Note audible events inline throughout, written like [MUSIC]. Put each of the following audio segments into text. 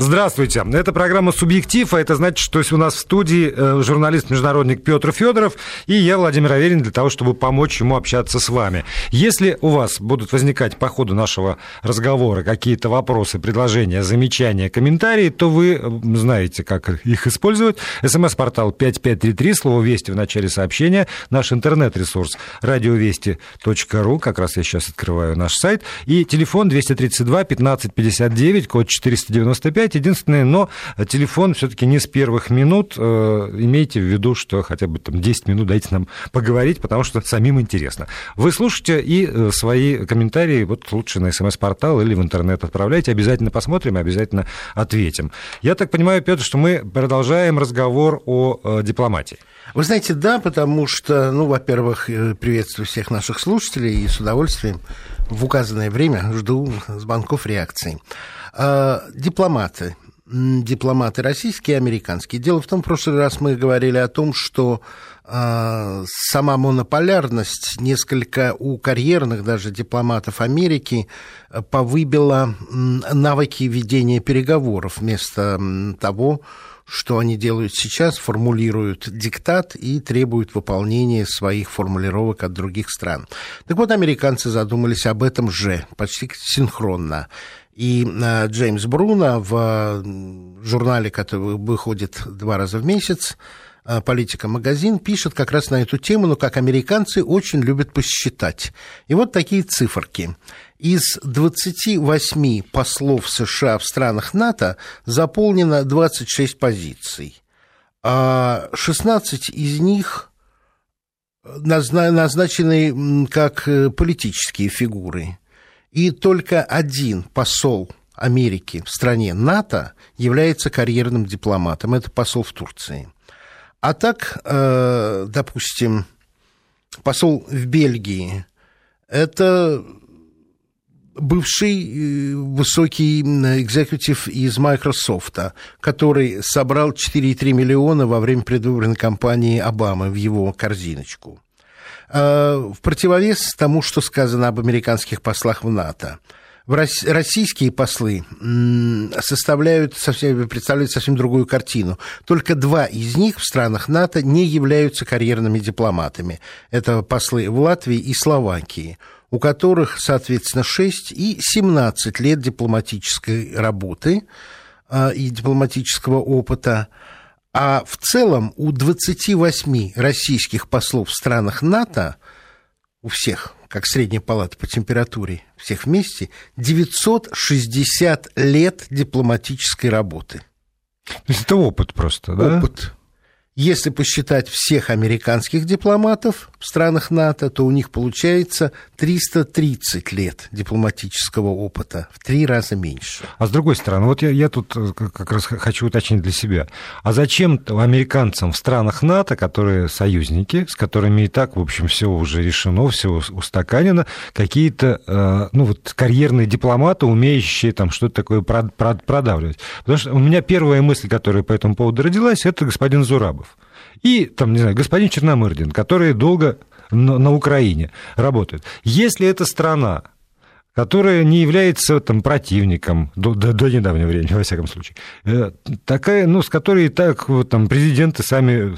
Здравствуйте. Это программа «Субъектив», а это значит, что у нас в студии э, журналист-международник Петр Федоров и я, Владимир Аверин, для того, чтобы помочь ему общаться с вами. Если у вас будут возникать по ходу нашего разговора какие-то вопросы, предложения, замечания, комментарии, то вы знаете, как их использовать. СМС-портал 5533, слово «Вести» в начале сообщения, наш интернет-ресурс радиовести.ру, как раз я сейчас открываю наш сайт, и телефон 232 15 59, код 495, отвечать. Единственное, но телефон все-таки не с первых минут. Э, имейте в виду, что хотя бы там 10 минут дайте нам поговорить, потому что самим интересно. Вы слушайте и э, свои комментарии вот лучше на смс-портал или в интернет отправляйте. Обязательно посмотрим обязательно ответим. Я так понимаю, Петр, что мы продолжаем разговор о э, дипломатии. Вы знаете, да, потому что, ну, во-первых, приветствую всех наших слушателей и с удовольствием в указанное время жду звонков реакции. А, дипломаты. Дипломаты российские и американские. Дело в том, в прошлый раз мы говорили о том, что а, сама монополярность несколько у карьерных даже дипломатов Америки повыбила навыки ведения переговоров вместо того, что они делают сейчас, формулируют диктат и требуют выполнения своих формулировок от других стран. Так вот, американцы задумались об этом же, почти синхронно. И э, Джеймс Бруно в журнале, который выходит два раза в месяц, «Политика магазин» пишет как раз на эту тему, но как американцы очень любят посчитать. И вот такие циферки. Из 28 послов США в странах НАТО заполнено 26 позиций, а 16 из них назначены как э, политические фигуры – и только один посол Америки в стране НАТО является карьерным дипломатом. Это посол в Турции. А так, э, допустим, посол в Бельгии – это бывший э, высокий экзекутив из Microsoft, который собрал 4,3 миллиона во время предвыборной кампании Обамы в его корзиночку. Э, в противовес тому, что сказано об американских послах в НАТО. Российские послы составляют совсем, представляют совсем другую картину. Только два из них в странах НАТО не являются карьерными дипломатами. Это послы в Латвии и Словакии у которых, соответственно, 6 и 17 лет дипломатической работы э, и дипломатического опыта. А в целом у 28 российских послов в странах НАТО, у всех, как средняя палата по температуре, всех вместе, 960 лет дипломатической работы. То есть это опыт просто, да? Опыт. Если посчитать всех американских дипломатов в странах НАТО, то у них получается 330 лет дипломатического опыта, в три раза меньше. А с другой стороны, вот я, я тут э, как раз хочу уточнить для себя. А зачем американцам в странах НАТО, которые союзники, с которыми и так, в общем, все уже решено, все устаканено, какие-то э, ну, вот, карьерные дипломаты, умеющие там что-то такое продавливать? Потому что у меня первая мысль, которая по этому поводу родилась, это господин Зурабов. И, там, не знаю, господин Черномырдин, который долго на, Украине работает. Если эта страна которая не является там, противником до, до, до недавнего времени, во всяком случае. Э, такая, ну, с которой и так вот, там, президенты сами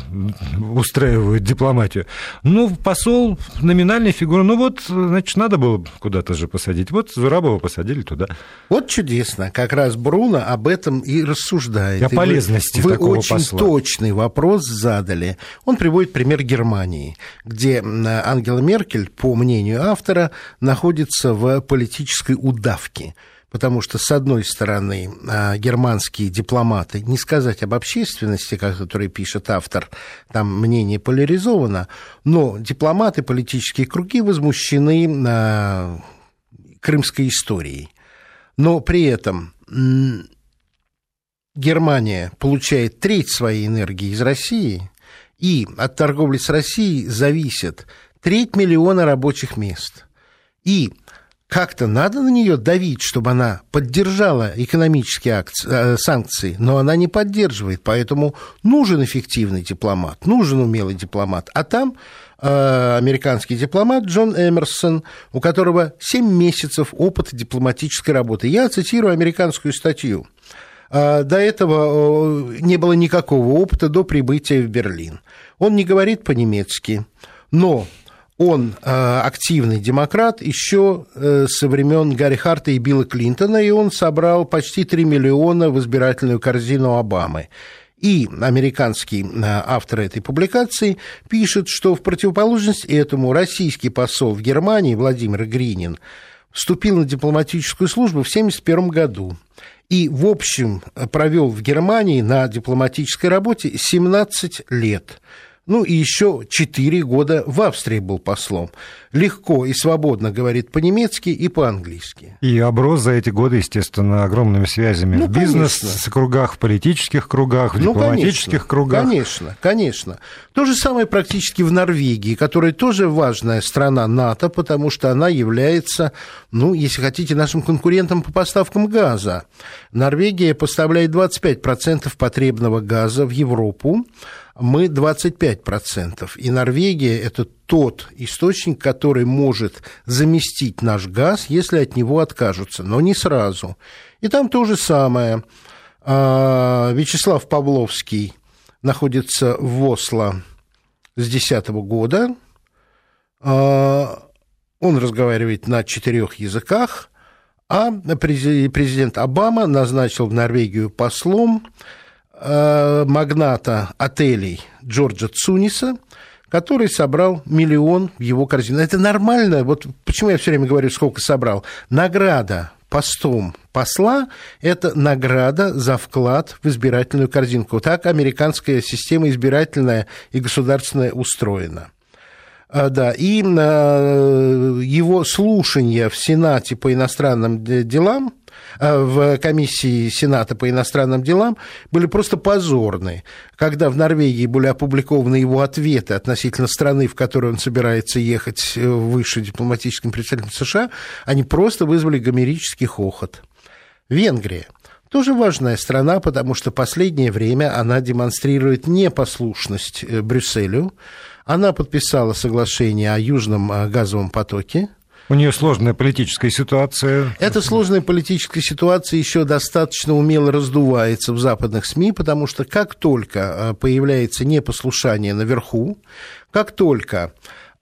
устраивают дипломатию. Ну, посол, номинальная фигура, ну вот, значит, надо было куда-то же посадить. Вот Зурабова посадили туда. Вот чудесно. Как раз Бруно об этом и рассуждает. О полезности вы, такого вы очень посла. точный вопрос задали. Он приводит пример Германии, где Ангела Меркель, по мнению автора, находится в политическом политической удавки. Потому что, с одной стороны, а, германские дипломаты, не сказать об общественности, который пишет автор, там мнение поляризовано, но дипломаты, политические круги возмущены а, крымской историей. Но при этом Германия получает треть своей энергии из России, и от торговли с Россией зависит треть миллиона рабочих мест. И как-то надо на нее давить, чтобы она поддержала экономические акции, э, санкции, но она не поддерживает, поэтому нужен эффективный дипломат, нужен умелый дипломат. А там э, американский дипломат Джон Эмерсон, у которого 7 месяцев опыта дипломатической работы. Я цитирую американскую статью. А, до этого не было никакого опыта до прибытия в Берлин. Он не говорит по-немецки, но он э, активный демократ еще э, со времен Гарри Харта и Билла Клинтона, и он собрал почти 3 миллиона в избирательную корзину Обамы. И американский э, автор этой публикации пишет, что в противоположность этому российский посол в Германии Владимир Гринин вступил на дипломатическую службу в 1971 году и, в общем, провел в Германии на дипломатической работе 17 лет – ну и еще четыре года в Австрии был послом. Легко и свободно говорит по-немецки и по-английски. И оброс за эти годы, естественно, огромными связями ну, в бизнес-кругах, в политических кругах, в ну, дипломатических конечно, кругах. Конечно, конечно. То же самое практически в Норвегии, которая тоже важная страна НАТО, потому что она является, ну, если хотите, нашим конкурентом по поставкам газа. Норвегия поставляет 25% потребного газа в Европу, мы 25%. И Норвегия – это тот источник, который может заместить наш газ, если от него откажутся, но не сразу. И там то же самое. А, Вячеслав Павловский находится в Осло с 2010 года. А, он разговаривает на четырех языках, а президент Обама назначил в Норвегию послом магната отелей Джорджа Цуниса, который собрал миллион в его корзину. Это нормально. Вот почему я все время говорю, сколько собрал. Награда постом посла – это награда за вклад в избирательную корзинку. Так американская система избирательная и государственная устроена. А, да, и э, его слушания в Сенате по иностранным делам Э, в комиссии Сената по иностранным делам были просто позорны. Когда в Норвегии были опубликованы его ответы относительно страны, в которую он собирается ехать э, выше дипломатическим представителем США, они просто вызвали гомерический хохот. Венгрия. Тоже важная страна, потому что последнее время она демонстрирует непослушность э, Брюсселю. Она подписала соглашение о Южном газовом потоке, у нее сложная политическая ситуация. Эта сложная политическая ситуация еще достаточно умело раздувается в западных СМИ, потому что как только а, появляется непослушание наверху, как только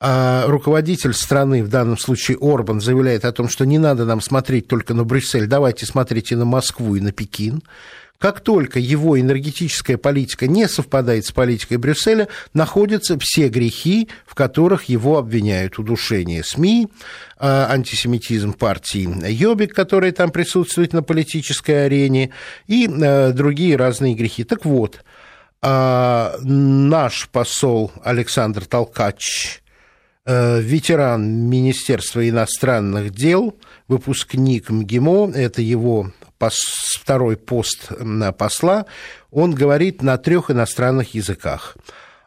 а руководитель страны, в данном случае Орбан, заявляет о том, что не надо нам смотреть только на Брюссель, давайте смотрите на Москву и на Пекин, как только его энергетическая политика не совпадает с политикой Брюсселя, находятся все грехи, в которых его обвиняют. Удушение СМИ, а, антисемитизм партии Йобик, который там присутствует на политической арене, и а, другие разные грехи. Так вот, а, наш посол Александр Толкач, ветеран Министерства иностранных дел, выпускник МГИМО, это его второй пост посла, он говорит на трех иностранных языках.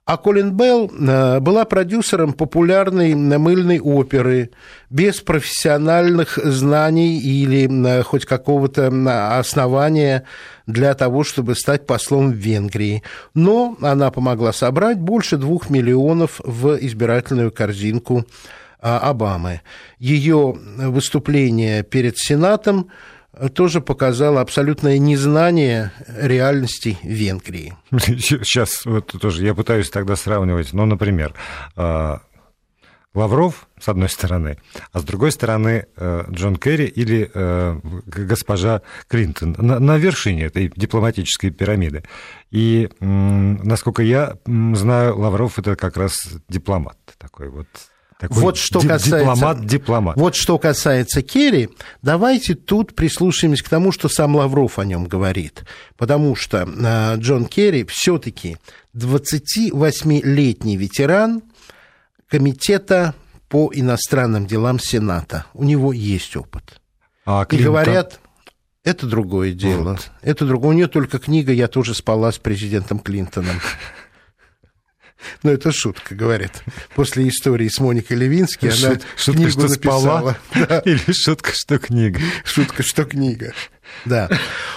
А Колин Белл э, была продюсером популярной мыльной оперы без профессиональных знаний или э, хоть какого-то основания для того, чтобы стать послом в Венгрии. Но она помогла собрать больше двух миллионов в избирательную корзинку Обамы. Ее выступление перед Сенатом тоже показало абсолютное незнание реальности Венгрии. [LAUGHS] Сейчас вот тоже я пытаюсь тогда сравнивать, ну, например, а, Лавров, с одной стороны, а с другой стороны э, Джон Керри или э, госпожа Клинтон на, на вершине этой дипломатической пирамиды. И, насколько я знаю, Лавров это как раз дипломат такой вот такой вот что касается, дипломат, дипломат. Вот что касается Керри, давайте тут прислушаемся к тому, что сам Лавров о нем говорит. Потому что э, Джон Керри все-таки 28-летний ветеран комитета по иностранным делам Сената. У него есть опыт. А И говорят, это другое дело. Вот. Это другое. У нее только книга «Я тоже спала с президентом Клинтоном». Ну, это шутка, говорят. После истории с Моникой Левински она шутка, книгу что написала. Спала? Да. Или шутка, что книга? Шутка, что книга. Да.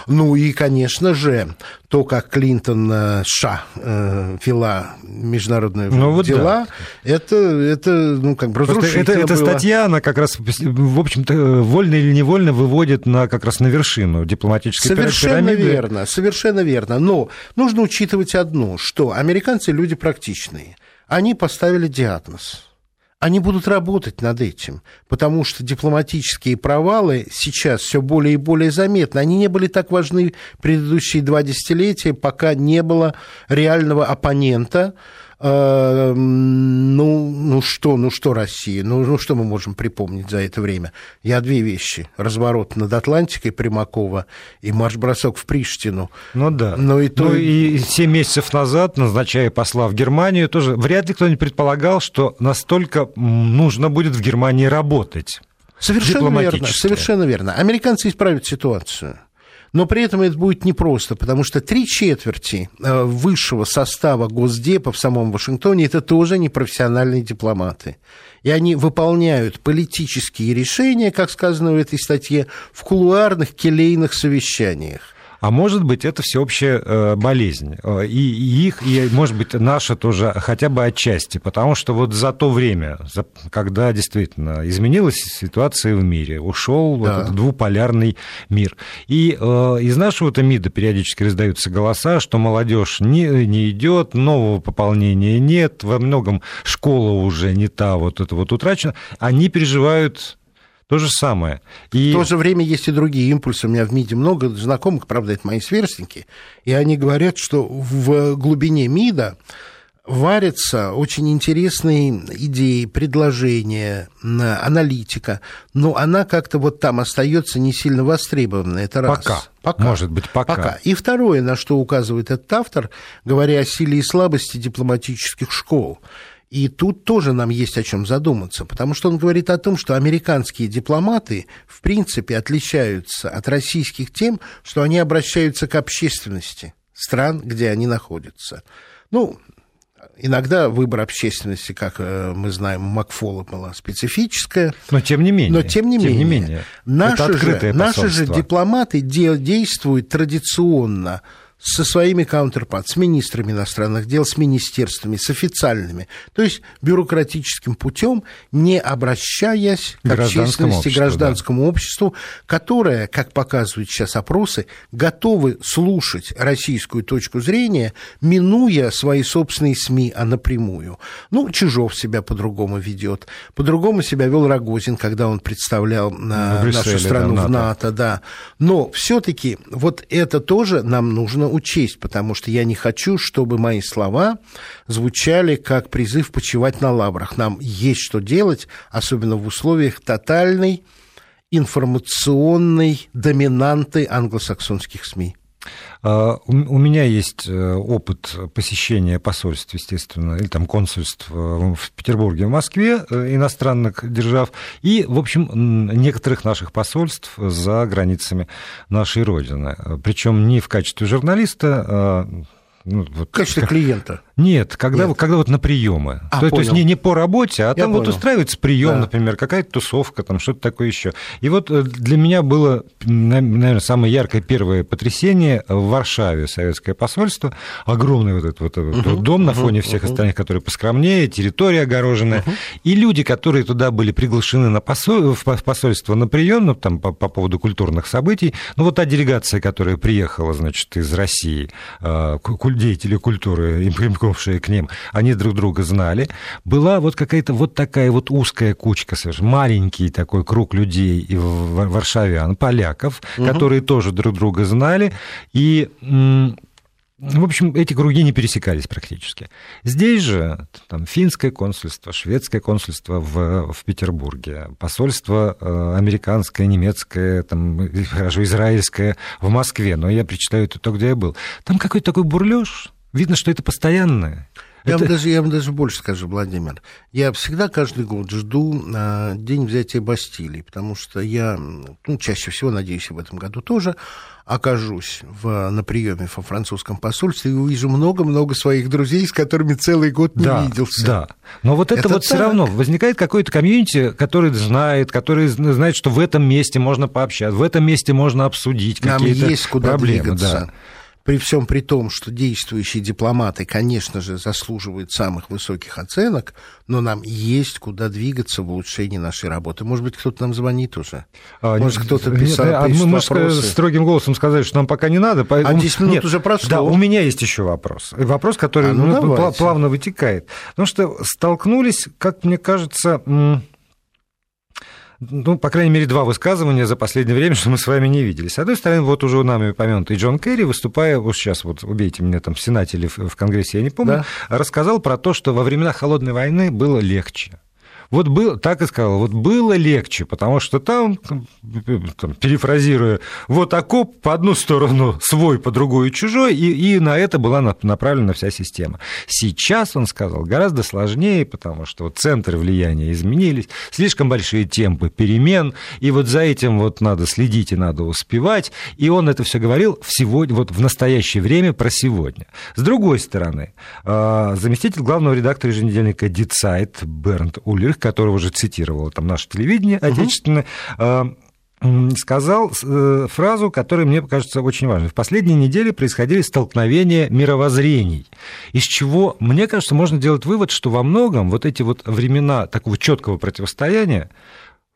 Ну и, конечно же, то, как Клинтон э, США э, вела международные ну, вот дела, да. это, это, ну, как бы разрушительно это, это было. статья, она как раз, в общем-то, вольно или невольно выводит на, как раз на вершину дипломатической совершенно пирамиды. Совершенно верно, совершенно верно. Но нужно учитывать одно, что американцы люди практичные. Они поставили диагноз – они будут работать над этим, потому что дипломатические провалы сейчас все более и более заметны. Они не были так важны предыдущие два десятилетия, пока не было реального оппонента, ну, ну что, ну что Россия? Ну, ну что мы можем припомнить за это время? Я две вещи. Разворот над Атлантикой Примакова и марш-бросок в Приштину. Ну да. Ну и, то... ну и 7 месяцев назад, назначая посла в Германию, тоже вряд ли кто-нибудь предполагал, что настолько нужно будет в Германии работать. Совершенно верно, совершенно верно. Американцы исправят ситуацию но при этом это будет непросто, потому что три четверти э, высшего состава Госдепа в самом Вашингтоне это тоже непрофессиональные дипломаты. И они выполняют политические решения, как сказано в этой статье, в кулуарных келейных совещаниях. А может быть, это всеобщая э, болезнь. Э, и их, и, может быть, наша тоже хотя бы отчасти. Потому что вот за то время, когда действительно изменилась ситуация в мире, ушел да. вот этот двуполярный мир. И э, из нашего-то МИДа периодически раздаются голоса, что молодежь не, не идет, нового пополнения нет, во многом школа уже не та, вот это вот утрачена. Они переживают то же самое. И... В то же время есть и другие импульсы. У меня в МИДе много знакомых, правда, это мои сверстники, и они говорят, что в глубине МИДа варятся очень интересные идеи, предложения, аналитика, но она как-то вот там остается не сильно востребована. Это раз. Пока. Пока. Может быть, пока. пока. И второе, на что указывает этот автор, говоря о силе и слабости дипломатических школ – и тут тоже нам есть о чем задуматься, потому что он говорит о том, что американские дипломаты в принципе отличаются от российских тем, что они обращаются к общественности стран, где они находятся. Ну, Иногда выбор общественности, как э, мы знаем, Макфола была специфическая. Но тем не менее. Но тем не тем менее. Не менее. Наши, же, наши же дипломаты действуют традиционно со своими counterparts, с министрами иностранных дел, с министерствами, с официальными, то есть бюрократическим путем, не обращаясь к общественности, обществу, гражданскому да. обществу, которое, как показывают сейчас опросы, готовы слушать российскую точку зрения, минуя свои собственные СМИ, а напрямую. Ну, Чижов себя по-другому ведет, по-другому себя вел Рогозин, когда он представлял на нашу страну да, в НАТО, да. Но все-таки вот это тоже нам нужно учесть, потому что я не хочу, чтобы мои слова звучали как призыв почивать на лаврах. Нам есть что делать, особенно в условиях тотальной информационной доминанты англосаксонских СМИ. А, у меня есть э, опыт посещения посольств, естественно, или там консульств э, в Петербурге, в Москве, э, иностранных держав, и, в общем, некоторых наших посольств за границами нашей Родины. Причем не в качестве журналиста, а ну, вот, качестве как... клиента. Нет, когда, Нет. когда вот на приемы. А, то, то есть не, не по работе, а Я там понял. вот устраивается прием, да. например, какая-то тусовка, там что-то такое еще. И вот э, для меня было, наверное, самое яркое первое потрясение в Варшаве, советское посольство. Огромный вот этот вот, uh дом uh на фоне всех uh остальных, который поскромнее, территория огороженная. uh И люди, которые туда были приглашены на посоль... в посольство на прием, ну, там, по, по поводу культурных событий, ну, вот та делегация, которая приехала, значит, из России, э, деятели культуры, [LAUGHS] примкнувшие к ним, они друг друга знали. Была вот какая-то вот такая вот узкая кучка, маленький такой круг людей и варшавян, поляков, угу. которые тоже друг друга знали. И в общем, эти круги не пересекались практически. Здесь же там, финское консульство, шведское консульство в, в Петербурге, посольство э, американское, немецкое, там, хорошо, израильское в Москве, но я причитаю это то, где я был. Там какой-то такой бурлеж, видно, что это постоянное. Я, это... вам даже, я вам даже больше скажу, Владимир. Я всегда каждый год жду а, день взятия Бастилии, потому что я, ну, чаще всего, надеюсь, в этом году тоже, окажусь в, на приеме во французском посольстве и увижу много-много своих друзей, с которыми целый год не да, виделся. Да, но вот это, это вот все равно возникает какой-то комьюнити, который знает, который знает, что в этом месте можно пообщаться, в этом месте можно обсудить какие-то есть куда проблемы. Двигаться. Да при всем при том, что действующие дипломаты, конечно же, заслуживают самых высоких оценок, но нам есть куда двигаться в улучшении нашей работы. Может быть, кто-то нам звонит уже? А, Может, кто-то писал, нет, а мы, мы вопросы? строгим голосом сказали, что нам пока не надо. Поэтому... А 10 минут нет, уже прошло. Да, у меня есть еще вопрос. Вопрос, который а, ну, ну, плавно вытекает. Потому что столкнулись, как мне кажется ну, по крайней мере, два высказывания за последнее время, [LAUGHS] что мы с вами не видели. С одной стороны, вот уже нами упомянутый Джон Керри, выступая, вот сейчас вот убейте меня там в Сенате или в Конгрессе, я не помню, да. рассказал про то, что во времена Холодной войны было легче. Вот был, так и сказал, вот было легче, потому что там, там перефразируя, вот окоп по одну сторону свой, по другую чужой, и, и на это была направлена вся система. Сейчас, он сказал, гораздо сложнее, потому что вот центры влияния изменились, слишком большие темпы перемен, и вот за этим вот надо следить и надо успевать, и он это все говорил в сегодня, вот в настоящее время про сегодня. С другой стороны, а, заместитель главного редактора еженедельника Дицайт Бернт Уллерх, которого уже цитировало там наше телевидение отечественное, угу сказал э, фразу, которая мне кажется очень важной. В последние недели происходили столкновения мировоззрений, из чего, мне кажется, можно делать вывод, что во многом вот эти вот времена такого четкого противостояния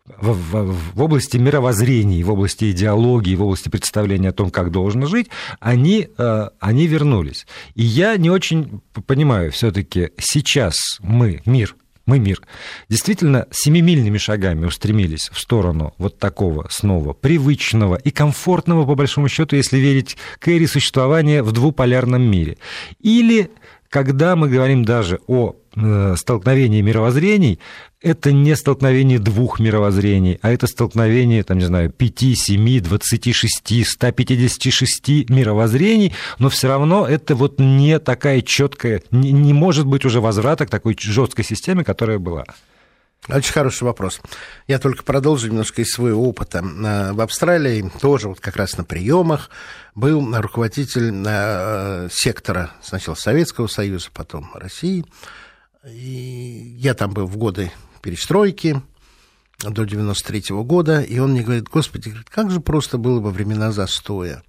в, в, в области мировоззрений, в области идеологии, в области представления о том, как должно жить, они, э, они вернулись. И я не очень понимаю, все-таки сейчас мы, мир, мы мир, действительно семимильными шагами устремились в сторону вот такого снова привычного и комфортного, по большому счету, если верить Кэрри, существования в двуполярном мире. Или когда мы говорим даже о э, столкновении мировоззрений, это не столкновение двух мировоззрений, а это столкновение, там, не знаю, 5, 7, 26, 156 мировоззрений, но все равно это вот не такая четкая, не, не может быть уже возврата к такой жесткой системе, которая была. Очень хороший вопрос. Я только продолжу немножко из своего опыта. Э, в Австралии тоже вот как раз на приемах был руководитель э, сектора сначала Советского Союза, потом России. И я там был в годы перестройки до 93 -го года, и он мне говорит, господи, как же просто было во времена застоя.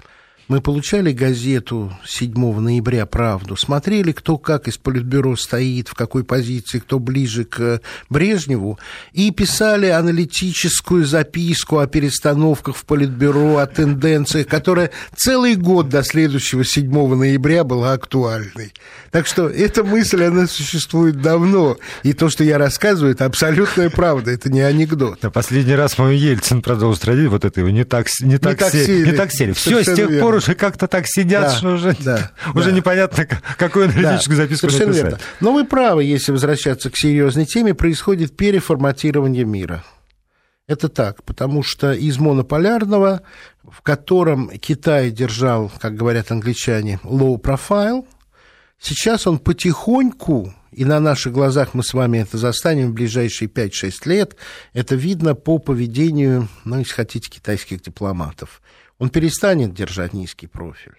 Мы получали газету 7 ноября «Правду», смотрели, кто как из Политбюро стоит, в какой позиции, кто ближе к Брежневу, и писали аналитическую записку о перестановках в Политбюро, о тенденциях, которая целый год до следующего 7 ноября была актуальной. Так что эта мысль, она существует давно, и то, что я рассказываю, это абсолютная правда, это не анекдот. На последний раз мой Ельцин продолжил страдить, вот это его не так, не так, не так сели. Не так сели. Все, с тех пор уже как-то так сидят, да, что уже, да, [LAUGHS] уже да. непонятно, какую аналитическую да, записку написать. Верно. Но вы правы, если возвращаться к серьезной теме, происходит переформатирование мира. Это так, потому что из монополярного, в котором Китай держал, как говорят англичане, low profile, сейчас он потихоньку, и на наших глазах мы с вами это застанем в ближайшие 5-6 лет, это видно по поведению, ну, если хотите, китайских дипломатов он перестанет держать низкий профиль.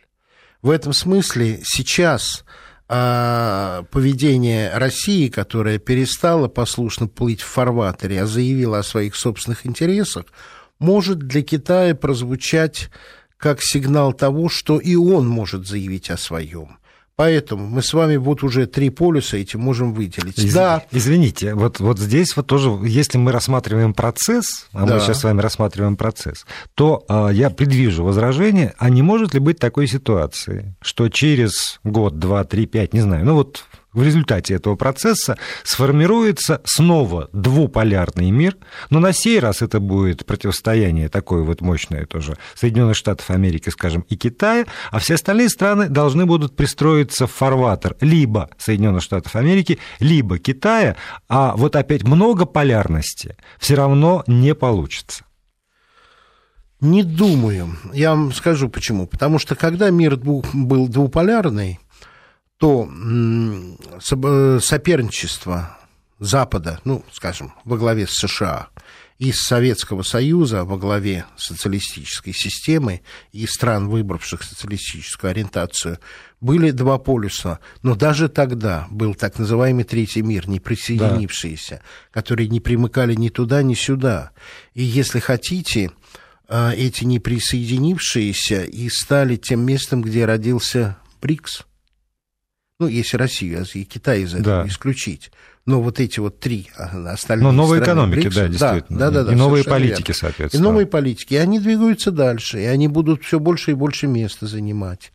В этом смысле сейчас а, поведение России, которая перестала послушно плыть в фарватере, а заявила о своих собственных интересах, может для Китая прозвучать как сигнал того, что и он может заявить о своем. Поэтому мы с вами вот уже три полюса эти можем выделить. Из... Да. Извините, вот, вот здесь вот тоже, если мы рассматриваем процесс, а да. мы сейчас с вами рассматриваем процесс, то а, я предвижу возражение, а не может ли быть такой ситуации, что через год, два, три, пять, не знаю, ну вот в результате этого процесса сформируется снова двуполярный мир, но на сей раз это будет противостояние такое вот мощное тоже Соединенных Штатов Америки, скажем, и Китая, а все остальные страны должны будут пристроиться в фарватер либо Соединенных Штатов Америки, либо Китая, а вот опять много полярности все равно не получится. Не думаю. Я вам скажу почему. Потому что когда мир был двуполярный, то соперничество Запада, ну, скажем, во главе с США, из Советского Союза во главе социалистической системы и стран, выбравших социалистическую ориентацию, были два полюса. Но даже тогда был так называемый Третий мир, не присоединившиеся, да. которые не примыкали ни туда, ни сюда. И если хотите, а, эти не присоединившиеся и стали тем местом, где родился БРИКС. Ну, если Россию и Китай из этого да. исключить. Но вот эти вот три а, остальные Но новые экономики, БРИКС, да, действительно. Да, да, да, и новые политики, верно. соответственно. И новые политики. И они двигаются дальше, и они будут все больше и больше места занимать.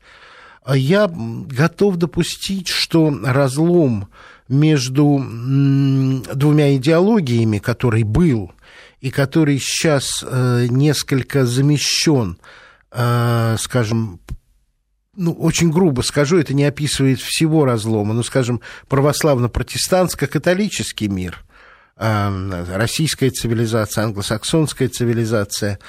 А я готов допустить, что разлом между двумя идеологиями, который был, и который сейчас э, несколько замещен, э, скажем, ну, очень грубо скажу, это не описывает всего разлома, но, скажем, православно-протестантско-католический мир, э, российская цивилизация, англосаксонская цивилизация,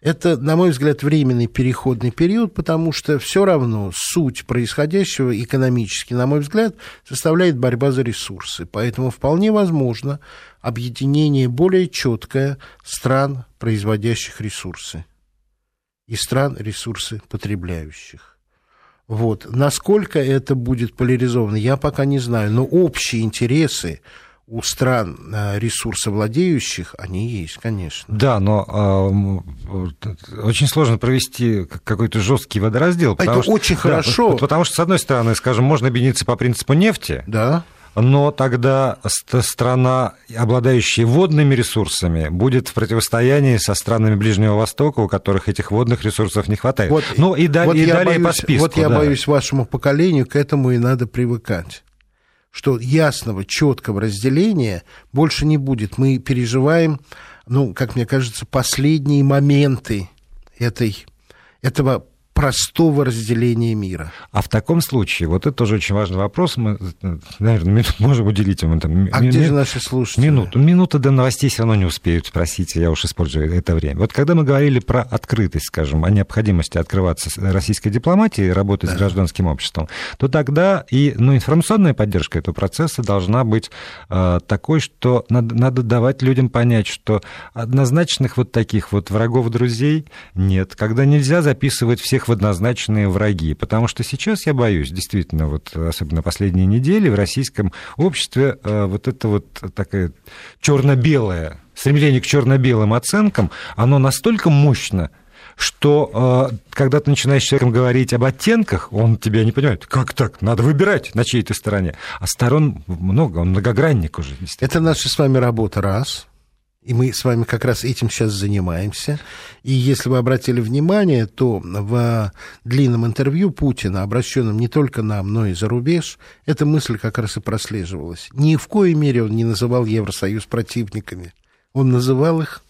это, на мой взгляд, временный переходный период, потому что все равно суть происходящего экономически, на мой взгляд, составляет борьба за ресурсы. Поэтому вполне возможно объединение более четкое стран, производящих ресурсы, и стран, ресурсы потребляющих. Вот. Насколько это будет поляризовано, я пока не знаю, но общие интересы у стран э, ресурсовладеющих они есть, конечно. Да, но э, очень сложно провести какой-то жесткий водораздел. Это что, очень [LAUGHS] да, хорошо. Потому что, с одной стороны, скажем, можно объединиться по принципу нефти. Да но тогда страна, обладающая водными ресурсами, будет в противостоянии со странами Ближнего Востока, у которых этих водных ресурсов не хватает. Вот, ну и, да, вот и далее боюсь, по списку. Вот я да. боюсь, вашему поколению к этому и надо привыкать что ясного, четкого разделения больше не будет. Мы переживаем, ну, как мне кажется, последние моменты этой, этого простого разделения мира. А в таком случае, вот это тоже очень важный вопрос, мы, наверное, [LAUGHS] можем уделить ему. Там, а ми- где же наши слушатели? Минуту. Минута до новостей все равно не успеют спросить, я уж использую это время. Вот когда мы говорили про открытость, скажем, о необходимости открываться российской дипломатии, работать да. с гражданским обществом, то тогда и ну, информационная поддержка этого процесса должна быть э, такой, что надо, надо давать людям понять, что однозначных вот таких вот врагов-друзей нет, когда нельзя записывать всех в однозначные враги. Потому что сейчас я боюсь, действительно, вот особенно последние недели в российском обществе э, вот это вот такая черно-белое, стремление к черно-белым оценкам, оно настолько мощно, что э, когда ты начинаешь с человеком говорить об оттенках, он тебя не понимает. Как так? Надо выбирать, на чьей то стороне. А сторон много, он многогранник уже. Это наша с вами работа, раз. И мы с вами как раз этим сейчас занимаемся. И если вы обратили внимание, то в длинном интервью Путина, обращенном не только нам, но и за рубеж, эта мысль как раз и прослеживалась. Ни в коей мере он не называл Евросоюз противниками. Он называл их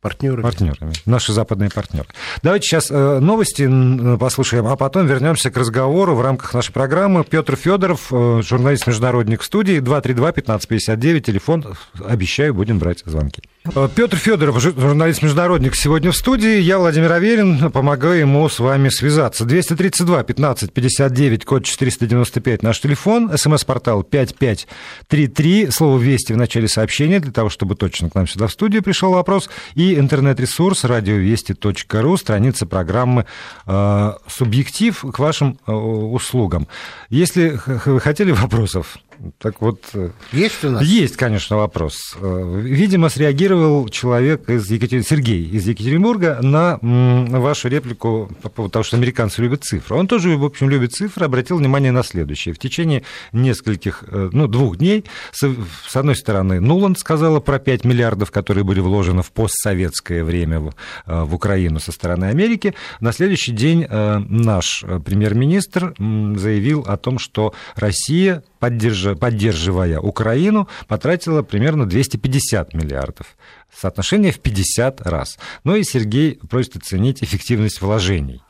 Партнерами. Партнерами. Наши западные партнеры. Давайте сейчас э, новости послушаем, а потом вернемся к разговору в рамках нашей программы. Петр Федоров, э, журналист-международник в студии, 232-1559, телефон, обещаю, будем брать звонки. Э, Петр Федоров, журналист-международник, сегодня в студии. Я Владимир Аверин, помогаю ему с вами связаться. 232-1559, код 495, наш телефон, смс-портал 5533, слово «Вести» в начале сообщения, для того, чтобы точно к нам сюда в студию пришел вопрос, и интернет-ресурс радиовести.ру, страница программы э, «Субъектив» к вашим э, услугам. Если вы хотели вопросов, так вот... Э, есть у нас? Есть, конечно, вопрос. Э, видимо, среагировал человек из Екатер... Сергей из Екатеринбурга на вашу реплику по поводу того, что американцы любят цифры. Он тоже, в общем, любит цифры, обратил внимание на следующее. В течение нескольких, э, ну, двух дней, с одной стороны, Нуланд сказала про 5 миллиардов, которые были вложены в постсоветское время в, Украину со стороны Америки. На следующий день наш премьер-министр заявил о том, что Россия поддерживая, поддерживая Украину, потратила примерно 250 миллиардов. Соотношение в 50 раз. Ну и Сергей просит оценить эффективность вложений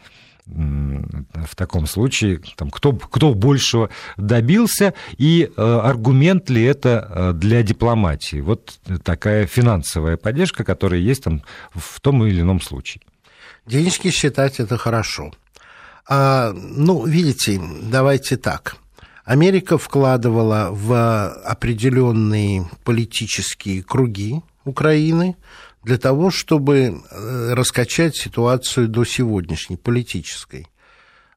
в таком случае, там, кто, кто большего добился, и э, аргумент ли это э, для дипломатии? Вот такая финансовая поддержка, которая есть там в том или ином случае. Денежки считать это хорошо. А, ну, видите, давайте так. Америка вкладывала в определенные политические круги Украины для того, чтобы э, раскачать ситуацию до сегодняшней, политической.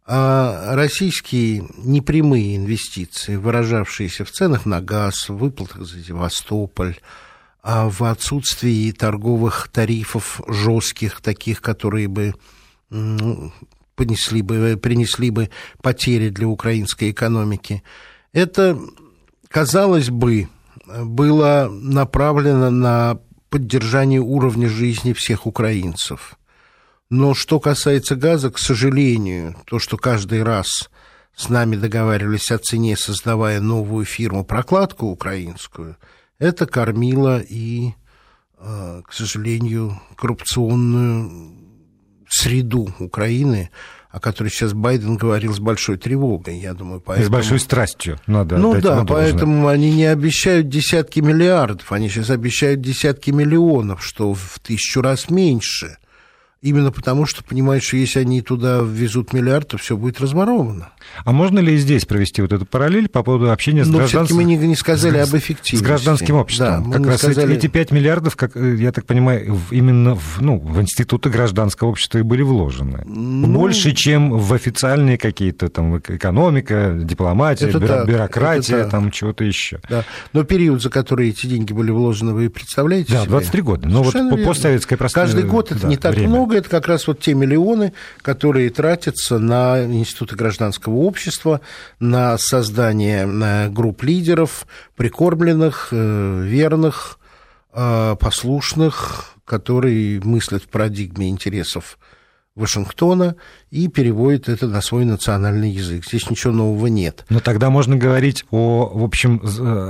А российские непрямые инвестиции, выражавшиеся в ценах на газ, в выплатах за Севастополь, а в отсутствии торговых тарифов жестких, таких, которые бы понесли бы, принесли бы потери для украинской экономики. Это, казалось бы, было направлено на поддержание уровня жизни всех украинцев. Но что касается газа, к сожалению, то, что каждый раз с нами договаривались о цене, создавая новую фирму прокладку украинскую – это кормило и, а, к сожалению, коррупционную среду Украины, о которой сейчас Байден говорил с большой тревогой, я думаю. Поэтому... И с большой страстью, надо Ну да, поэтому они не обещают десятки миллиардов, они сейчас обещают десятки миллионов, что в тысячу раз меньше. Именно потому, что понимают, что если они туда ввезут миллиард, то все будет разворовано. А можно ли здесь провести вот эту параллель по поводу общения с Но гражданским... мы не, не сказали с, об эффективности. С гражданским обществом. Да, как раз сказали... эти 5 миллиардов, как, э, я так понимаю, именно в, ну, в институты гражданского общества и были вложены. Ну... Больше, чем в официальные какие-то там экономика, дипломатия, это бюро... да, бюрократия, это да. там чего-то еще. Да. Но период, за который эти деньги были вложены, вы представляете Да, 23 себе? года. Но вот верно. постсоветское пространство... Каждый год это да, не так время. много, много, это как раз вот те миллионы, которые тратятся на институты гражданского общества, на создание э, групп лидеров, прикормленных, э, верных, э, послушных, которые мыслят в парадигме интересов Вашингтона и переводит это на свой национальный язык. Здесь ничего нового нет. Но тогда можно говорить о, в общем,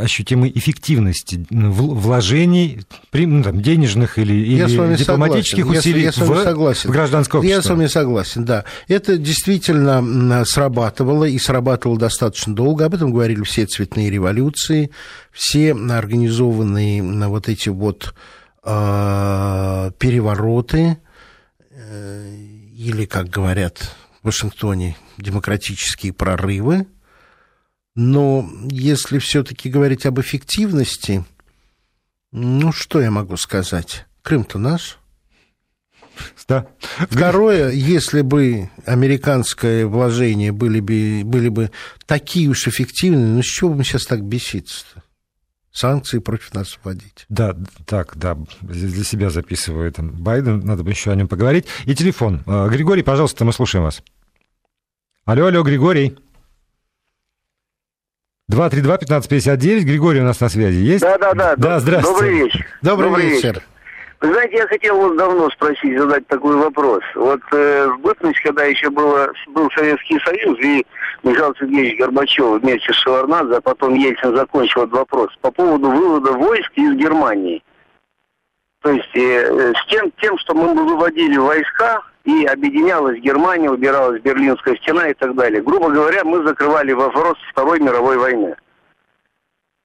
ощутимой эффективности вложений ну, там, денежных или, или дипломатических согласен. усилий я, я с вами в, согласен. в гражданское общество. Я с вами согласен, да. Это действительно срабатывало и срабатывало достаточно долго. Об этом говорили все цветные революции, все организованные вот эти вот э, перевороты, э, или, как говорят в Вашингтоне, демократические прорывы. Но если все-таки говорить об эффективности, ну, что я могу сказать? Крым-то наш. Да. Второе, если бы американское вложения были бы, были бы такие уж эффективные, ну с чего бы мы сейчас так беситься-то? Санкции против нас вводить. Да, так, да, для себя записываю там Байден, надо бы еще о нем поговорить. И телефон. А, Григорий, пожалуйста, мы слушаем вас. Алло, алло, Григорий. 232-1559, Григорий у нас на связи есть? Да, да, да. Да, здравствуйте. Добрый вечер. Добрый, Добрый вечер. вечер. Знаете, я хотел вот давно спросить, задать такой вопрос. Вот э, в бытность, когда еще было, был Советский Союз, и Михаил Сергеевич Горбачев вместе с Шеварнадзе, а потом Ельцин закончил этот вопрос по поводу вывода войск из Германии. То есть э, с тем, тем, что мы выводили войска, и объединялась Германия, убиралась Берлинская стена и так далее. Грубо говоря, мы закрывали вопрос Второй мировой войны.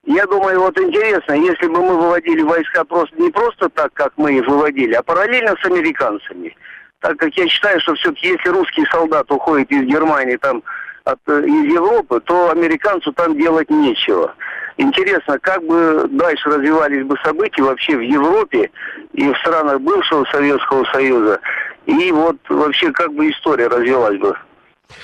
Я думаю, вот интересно, если бы мы выводили войска просто не просто так, как мы их выводили, а параллельно с американцами. Так как я считаю, что все-таки если русский солдат уходит из Германии, там, от, э, из Европы, то американцу там делать нечего. Интересно, как бы дальше развивались бы события вообще в Европе и в странах бывшего Советского Союза, и вот вообще как бы история развилась бы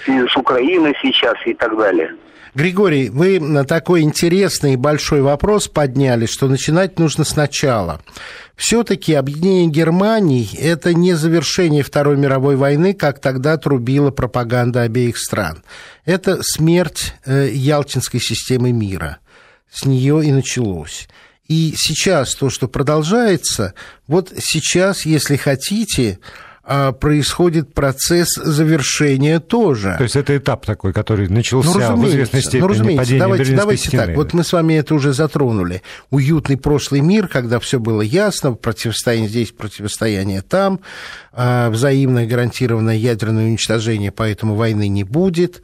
с Украиной сейчас и так далее. Григорий, вы такой интересный и большой вопрос подняли, что начинать нужно сначала. Все-таки объединение Германии – это не завершение Второй мировой войны, как тогда трубила пропаганда обеих стран. Это смерть э, Ялтинской системы мира. С нее и началось. И сейчас то, что продолжается, вот сейчас, если хотите, происходит процесс завершения тоже. То есть это этап такой, который начался ну, в известной степени ну, разумеется. Давайте, давайте стены. так, вот мы с вами это уже затронули. Уютный прошлый мир, когда все было ясно, противостояние здесь, противостояние там, а, взаимное гарантированное ядерное уничтожение, поэтому войны не будет.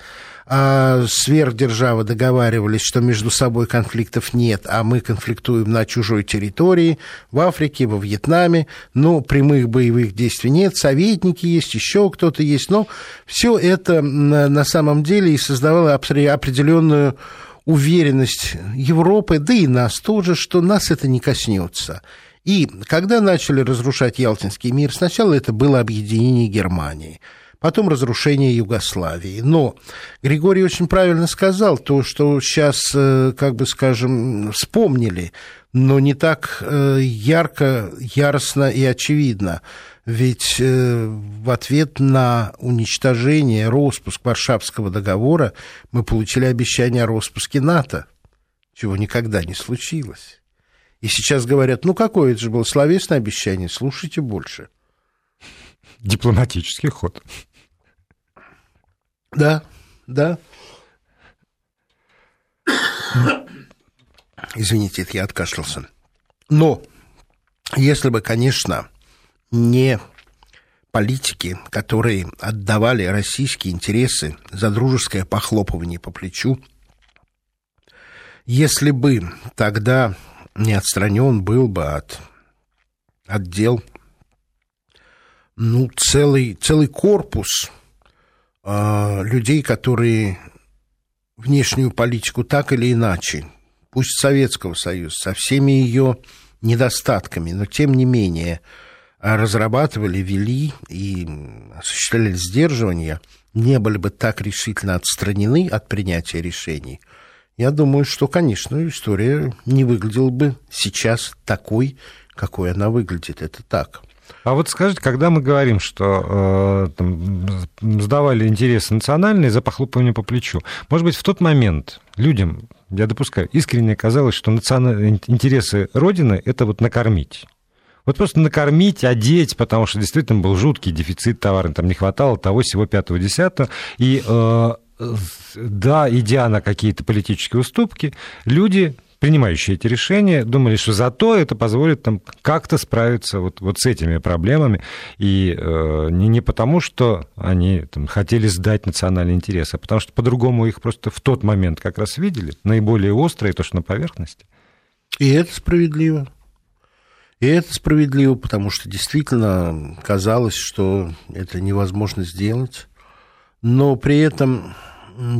А сверхдержавы договаривались, что между собой конфликтов нет, а мы конфликтуем на чужой территории, в Африке, во Вьетнаме, но прямых боевых действий нет, советники есть, еще кто-то есть, но все это на самом деле и создавало определенную уверенность Европы, да и нас тоже, что нас это не коснется. И когда начали разрушать Ялтинский мир, сначала это было объединение Германии – потом разрушение Югославии. Но Григорий очень правильно сказал то, что сейчас, э, как бы скажем, вспомнили, но не так э, ярко, яростно и очевидно. Ведь э, в ответ на уничтожение, распуск Варшавского договора мы получили обещание о распуске НАТО, чего никогда не случилось. И сейчас говорят, ну какое это же было словесное обещание, слушайте больше. Дипломатический ход. Да, да. Извините, я откашлялся. Но если бы, конечно, не политики, которые отдавали российские интересы за дружеское похлопывание по плечу, если бы тогда не отстранен был бы от отдел, ну, целый, целый корпус а, людей, которые внешнюю политику так или иначе, пусть Советского Союза, со всеми ее недостатками, но тем не менее разрабатывали, вели и осуществляли сдерживание, не были бы так решительно отстранены от принятия решений, я думаю, что, конечно, история не выглядела бы сейчас такой, какой она выглядит. Это так. А вот скажите, когда мы говорим, что э, там, сдавали интересы национальные за похлопывание по плечу, может быть, в тот момент людям, я допускаю, искренне казалось, что национальные интересы Родины – это вот накормить. Вот просто накормить, одеть, потому что действительно был жуткий дефицит товара, там не хватало того, всего пятого, десятого. И э, да, идя на какие-то политические уступки, люди принимающие эти решения, думали, что зато это позволит там как-то справиться вот, вот с этими проблемами. И э, не, не потому, что они там, хотели сдать национальный интерес, а потому что по-другому их просто в тот момент как раз видели, наиболее острые, то, что на поверхности. И это справедливо. И это справедливо, потому что действительно казалось, что это невозможно сделать. Но при этом,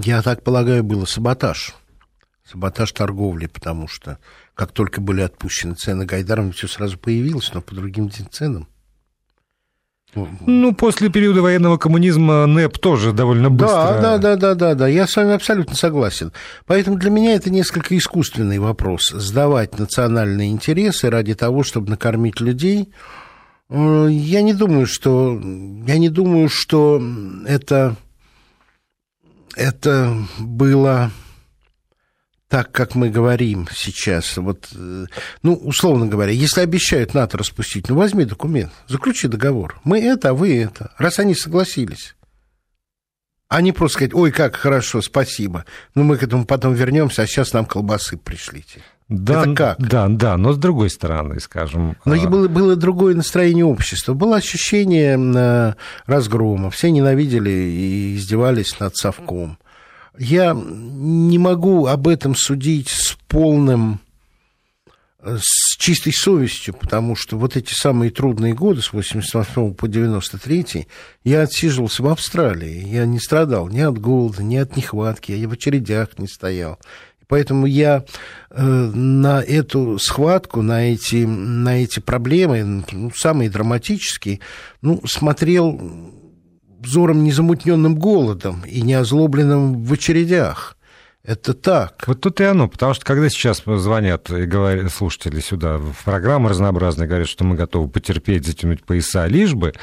я так полагаю, был саботаж саботаж торговли, потому что как только были отпущены цены Гайдаром, все сразу появилось, но по другим ценам. Ну, после периода военного коммунизма НЭП тоже довольно быстро. Да, да, да, да, да, да. Я с вами абсолютно согласен. Поэтому для меня это несколько искусственный вопрос. Сдавать национальные интересы ради того, чтобы накормить людей. Э, я не думаю, что я не думаю, что это это было так, как мы говорим сейчас, вот, э, ну, условно говоря, если обещают НАТО распустить, ну, возьми документ, заключи договор. Мы это, а вы это. Раз они согласились. А не просто сказать, ой, как хорошо, спасибо. Ну, мы к этому потом вернемся, а сейчас нам колбасы пришлите. Да, это как? Да, да, но с другой стороны, скажем... Но а... было, было другое настроение общества. Было ощущение э, разгрома. Все ненавидели и издевались над Совком я не могу об этом судить с полным с чистой совестью, потому что вот эти самые трудные годы, с 88 по 93, я отсиживался в Австралии. Я не страдал ни от голода, ни от нехватки, я в очередях не стоял. Поэтому я э, на эту схватку, на эти, на эти проблемы, ну, самые драматические, ну, смотрел взором незамутненным голодом и не озлобленным в очередях. Это так. Вот тут и оно, потому что когда сейчас звонят и говорят слушатели сюда в программы разнообразные, говорят, что мы готовы потерпеть, затянуть пояса, лишь бы,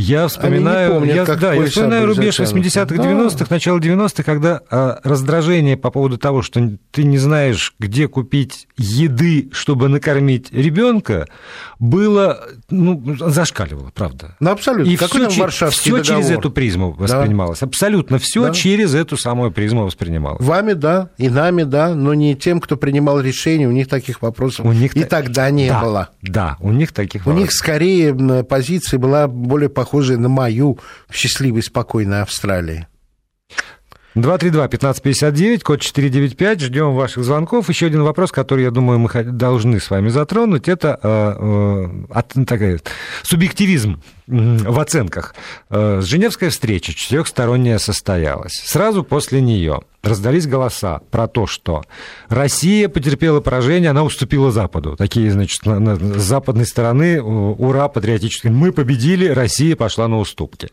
я вспоминаю, помнят, я, да, я вспоминаю рубеж 80-х, 90-х, да. начало 90-х, когда а, раздражение по поводу того, что ты не знаешь, где купить еды, чтобы накормить ребенка, было, ну, зашкаливало, правда. Ну, абсолютно. И все, все через эту призму воспринималось. Да. Абсолютно все да. через эту самую призму воспринималось. Вами, да, и нами, да, но не тем, кто принимал решения, у них таких вопросов у них и тогда не да, было. Да, у них таких У вопросов. них скорее позиция была более похожая на мою в счастливой, спокойной Австралии. 232-1559, код 495, ждем ваших звонков. Еще один вопрос, который, я думаю, мы должны с вами затронуть, это э, э, такая, субъективизм в оценках. Э, Женевская встреча четырехсторонняя состоялась. Сразу после нее раздались голоса про то, что Россия потерпела поражение, она уступила Западу. Такие, значит, с западной стороны, ура, патриотически. Мы победили, Россия пошла на уступки.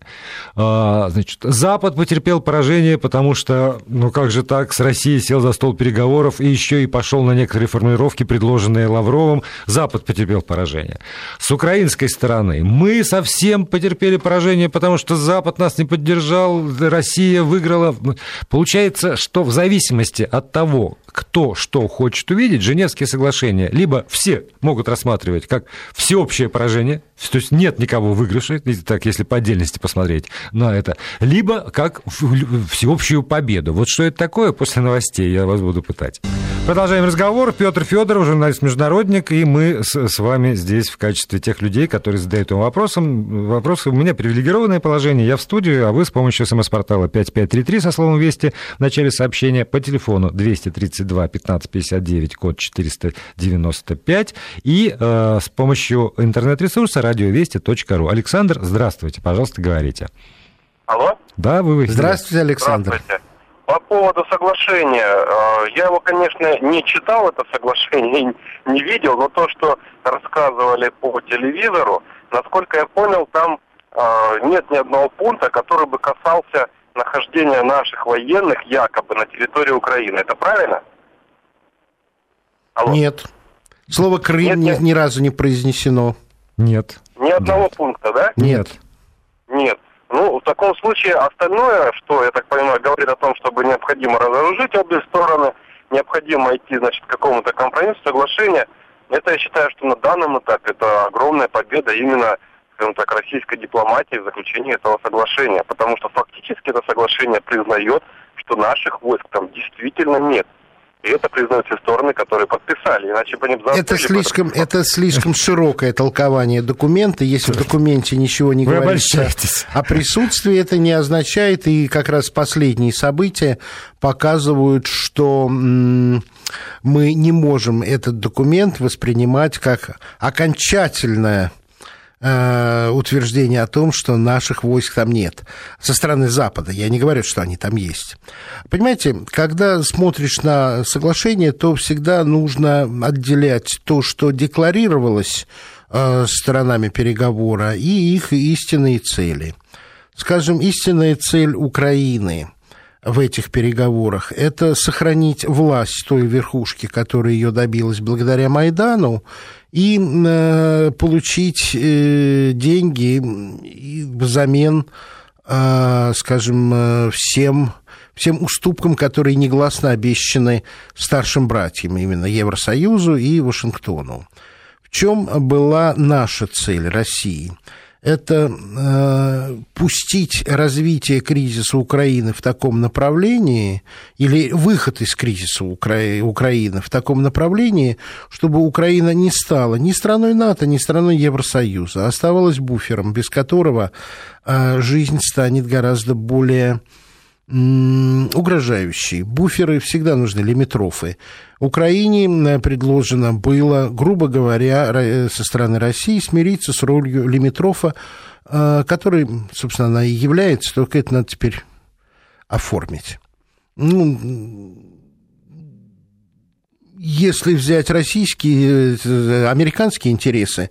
А, значит, Запад потерпел поражение, потому что, ну как же так, с Россией сел за стол переговоров и еще и пошел на некоторые формулировки, предложенные Лавровым. Запад потерпел поражение. С украинской стороны мы совсем потерпели поражение, потому что Запад нас не поддержал, Россия выиграла. Получается, что в зависимости от того, кто что хочет увидеть, Женевские соглашения либо все могут рассматривать как всеобщее поражение, то есть нет никого выигрыша, так если по отдельности посмотреть на это, либо как всеобщую победу. Вот что это такое, после новостей я вас буду пытать. Продолжаем разговор. Петр Федоров, журналист-международник, и мы с, вами здесь в качестве тех людей, которые задают вам вопросом. Вопросы у меня привилегированное положение, я в студии, а вы с помощью смс-портала 5533 со словом «Вести» в начале сообщения по телефону 232 1559, код 495, и э, с помощью интернет-ресурса радиовести.ру. Александр, здравствуйте, пожалуйста, говорите. Алло? Да, вы в Здравствуйте, Александр. Здравствуйте. По поводу соглашения, э, я его, конечно, не читал, это соглашение, [LAUGHS] не видел, но то, что рассказывали по телевизору, насколько я понял, там э, нет ни одного пункта, который бы касался нахождения наших военных якобы на территории Украины. Это правильно? Алло. Нет. Слово Крым нет, нет. Ни, ни разу не произнесено. Нет. Ни одного нет. пункта, да? Нет. Нет. Ну, в таком случае остальное, что, я так понимаю, говорит о том, чтобы необходимо разоружить обе стороны, необходимо идти, значит, к какому-то компромиссу, соглашению, это я считаю, что на данном этапе это огромная победа именно, скажем так, российской дипломатии в заключении этого соглашения, потому что фактически это соглашение признает, что наших войск там действительно нет. И это признают все стороны, которые подписали, иначе бы они забыли. Это слишком, это слишком широкое толкование документа. Если в документе ничего не Вы говорится о присутствии, это не означает, и как раз последние события показывают, что мы не можем этот документ воспринимать как окончательное Э, утверждение о том, что наших войск там нет. Со стороны Запада. Я не говорю, что они там есть. Понимаете, когда смотришь на соглашение, то всегда нужно отделять то, что декларировалось э, сторонами переговора, и их истинные цели. Скажем, истинная цель Украины в этих переговорах – это сохранить власть той верхушки, которая ее добилась благодаря Майдану, и э, получить э, деньги взамен, э, скажем, э, всем всем уступкам, которые негласно обещаны старшим братьям, именно Евросоюзу и Вашингтону. В чем была наша цель России? Это э, пустить развитие кризиса Украины в таком направлении, или выход из кризиса Укра... Украины в таком направлении, чтобы Украина не стала ни страной НАТО, ни страной Евросоюза, а оставалась буфером, без которого э, жизнь станет гораздо более угрожающий. Буферы всегда нужны, лимитрофы. Украине предложено было, грубо говоря, со стороны России смириться с ролью лимитрофа, э, который, собственно, она и является, только это надо теперь оформить. Ну, если взять российские, э, американские интересы,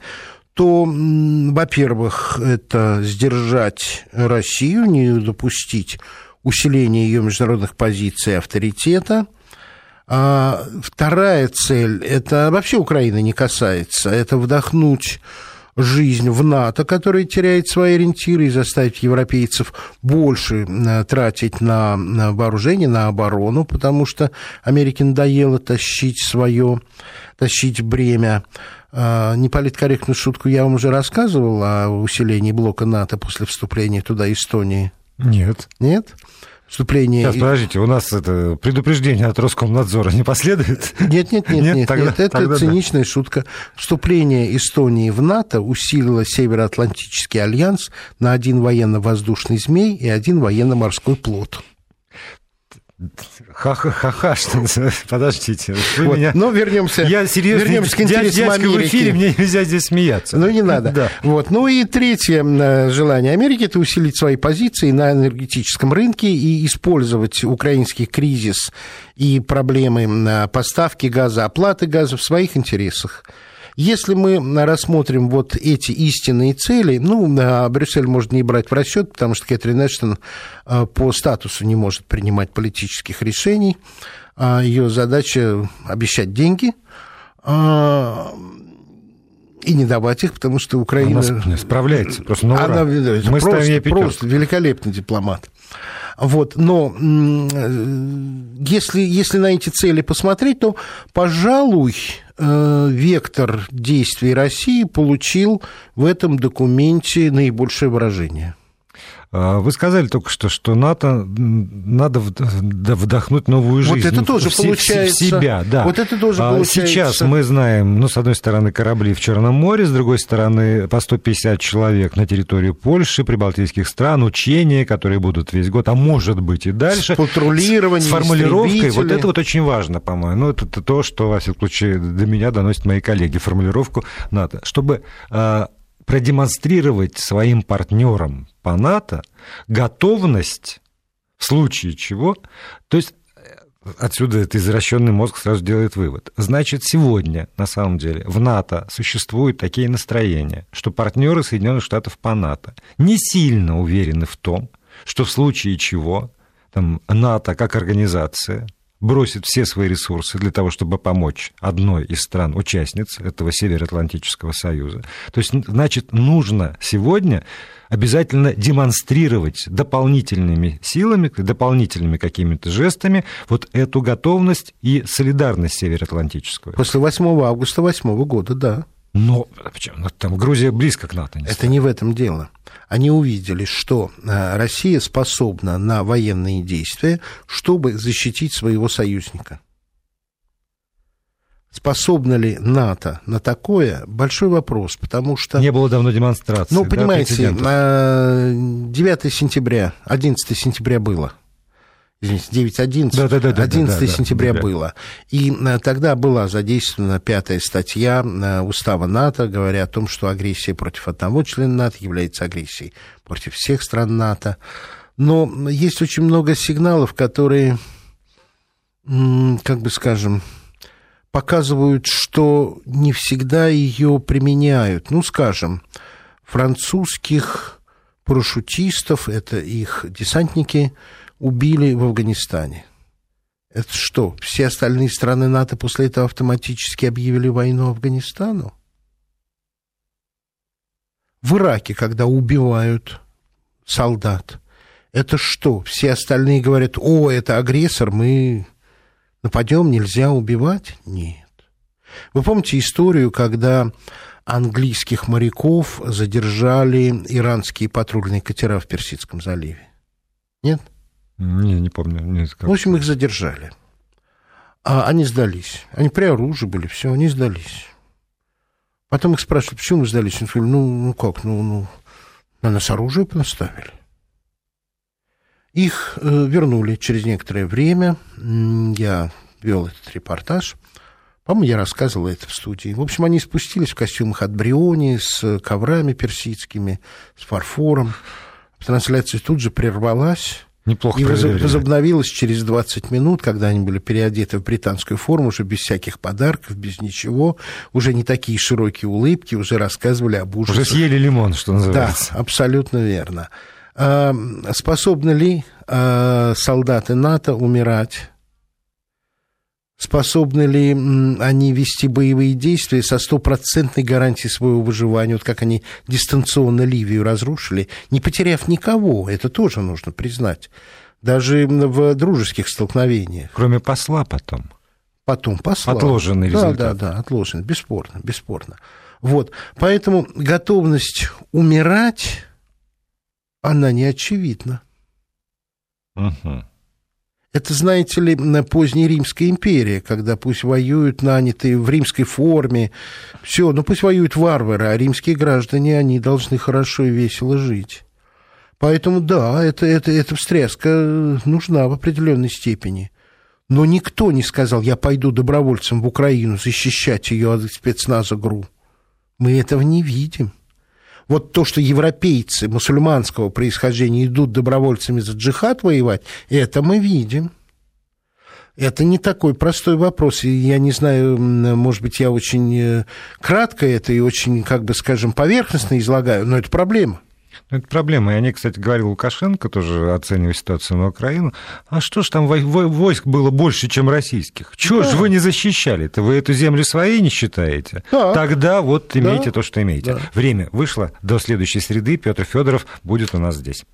то, во-первых, это сдержать Россию, не допустить усиление ее международных позиций и авторитета. А вторая цель, это вообще Украины не касается, это вдохнуть жизнь в НАТО, которая теряет свои ориентиры, и заставить европейцев больше э, тратить на, на вооружение, на оборону, потому что Америке надоело тащить свое, тащить бремя. А, неполиткорректную шутку я вам уже рассказывал о усилении блока НАТО после вступления туда Эстонии. Нет. Нет? Вступление... Сейчас, подождите, у нас это предупреждение от Роскомнадзора не последует? Нет, нет, нет, нет, нет, тогда, нет это тогда циничная да. шутка. Вступление Эстонии в НАТО усилило Североатлантический альянс на один военно-воздушный змей и один военно-морской плот. Ха-ха-ха, что [LAUGHS] подождите. Вы вот. меня... Ну, вернемся, Я серьезно, вернемся к интересам Америки. в эфире, мне нельзя здесь смеяться. Ну, не надо. [LAUGHS] Да. Вот. Ну и третье э, желание Америки – это усилить свои позиции на энергетическом рынке и использовать украинский кризис и проблемы поставки газа, оплаты газа в своих интересах. Если мы рассмотрим вот эти истинные цели, ну, Брюссель может не брать в расчет, потому что Кэтрин Эштон э, по статусу не может принимать политических решений. А Ее задача обещать деньги а, и не давать их, потому что Украина... Она справляется, просто на ура. Она, Мы просто, просто великолепный дипломат. Вот, но если, если на эти цели посмотреть, то, пожалуй, э, вектор действий России получил в этом документе наибольшее выражение. А, вы сказали только что, что НАТО надо вдохнуть новую жизнь. Вот это тоже в, получается. В себя, да. Вот это тоже а получается. Сейчас мы знаем, ну, с одной стороны, корабли в Черном море, с другой стороны, по 150 человек на территории Польши, прибалтийских стран, учения, которые будут весь год, а может быть и дальше. С патрулированием, С формулировкой. Вот это вот очень важно, по-моему. Ну, это то, что, во всяком случае, до меня доносят мои коллеги, формулировку НАТО. Чтобы а, продемонстрировать своим партнерам по НАТО готовность в случае чего, то есть э, отсюда этот извращенный мозг сразу делает вывод. Значит, сегодня, на самом деле, в НАТО существуют такие настроения, что партнеры Соединенных Штатов по НАТО не сильно уверены в том, что в случае чего там, НАТО как организация бросит все свои ресурсы для того, чтобы помочь одной из стран-участниц этого Североатлантического союза. То есть, значит, нужно сегодня обязательно демонстрировать дополнительными силами, дополнительными какими-то жестами вот эту готовность и солидарность Североатлантическую. После 8 августа 8 года, да. Но почему? Ну, там Грузия близко к НАТО. Не Это не в этом дело. Они увидели, что э, Россия способна на военные действия, чтобы защитить своего союзника. Способна ли НАТО на такое? Большой вопрос, потому что... Не было давно демонстрации. Ну, понимаете, да, 9 сентября, 11 сентября было – извините, 9.11, да, да, да, 11 да, да, сентября да, да. было. И э, тогда была задействована пятая статья э, Устава НАТО, говоря о том, что агрессия против одного члена НАТО является агрессией против всех стран НАТО. Но есть очень много сигналов, которые, как бы скажем, показывают, что не всегда ее применяют. Ну, скажем, французских парашютистов, это их десантники, убили в Афганистане. Это что, все остальные страны НАТО после этого автоматически объявили войну Афганистану? В Ираке, когда убивают солдат, это что, все остальные говорят, о, это агрессор, мы нападем, нельзя убивать? Нет. Вы помните историю, когда английских моряков задержали иранские патрульные катера в Персидском заливе? Нет? Не, не помню. Не в общем, их задержали. А они сдались. Они при оружии были, все, они сдались. Потом их спрашивают, почему вы сдались? Они говорят, ну, ну как, ну, ну, на нас оружие понаставили. Их э, вернули через некоторое время. Я вел этот репортаж. По-моему, я рассказывал это в студии. В общем, они спустились в костюмах от Бриони, с коврами персидскими, с фарфором. Трансляция тут же прервалась. Неплохо И возобновилась через 20 минут, когда они были переодеты в британскую форму, уже без всяких подарков, без ничего, уже не такие широкие улыбки, уже рассказывали об ужасах. Уже съели лимон, что называется. Да, абсолютно верно. А, способны ли а, солдаты НАТО умирать Способны ли они вести боевые действия со стопроцентной гарантией своего выживания, вот как они дистанционно Ливию разрушили, не потеряв никого, это тоже нужно признать, даже в дружеских столкновениях. Кроме посла потом. Потом посла. Отложенный да, результат. Да, да, отложенный, бесспорно, бесспорно. Вот, поэтому готовность умирать, она не очевидна. Угу. Это, знаете ли, поздняя Римская империя, когда пусть воюют нанятые в римской форме, все, ну пусть воюют варвары, а римские граждане, они должны хорошо и весело жить. Поэтому, да, это, это, эта встряска нужна в определенной степени. Но никто не сказал, я пойду добровольцем в Украину защищать ее от спецназа ГРУ. Мы этого не видим. Вот то, что европейцы мусульманского происхождения идут добровольцами за джихад воевать, это мы видим. Это не такой простой вопрос. И я не знаю, может быть, я очень э, кратко это и очень, как бы скажем, поверхностно излагаю, но это проблема. Ну, это проблема. И они, кстати, говорил Лукашенко, тоже оценивая ситуацию на Украину. А что ж там войск было больше, чем российских? Чего да. же вы не защищали-то? Вы эту землю своей не считаете? Да. Тогда вот имейте да. то, что имеете. Да. Время вышло. До следующей среды Петр Федоров будет у нас здесь.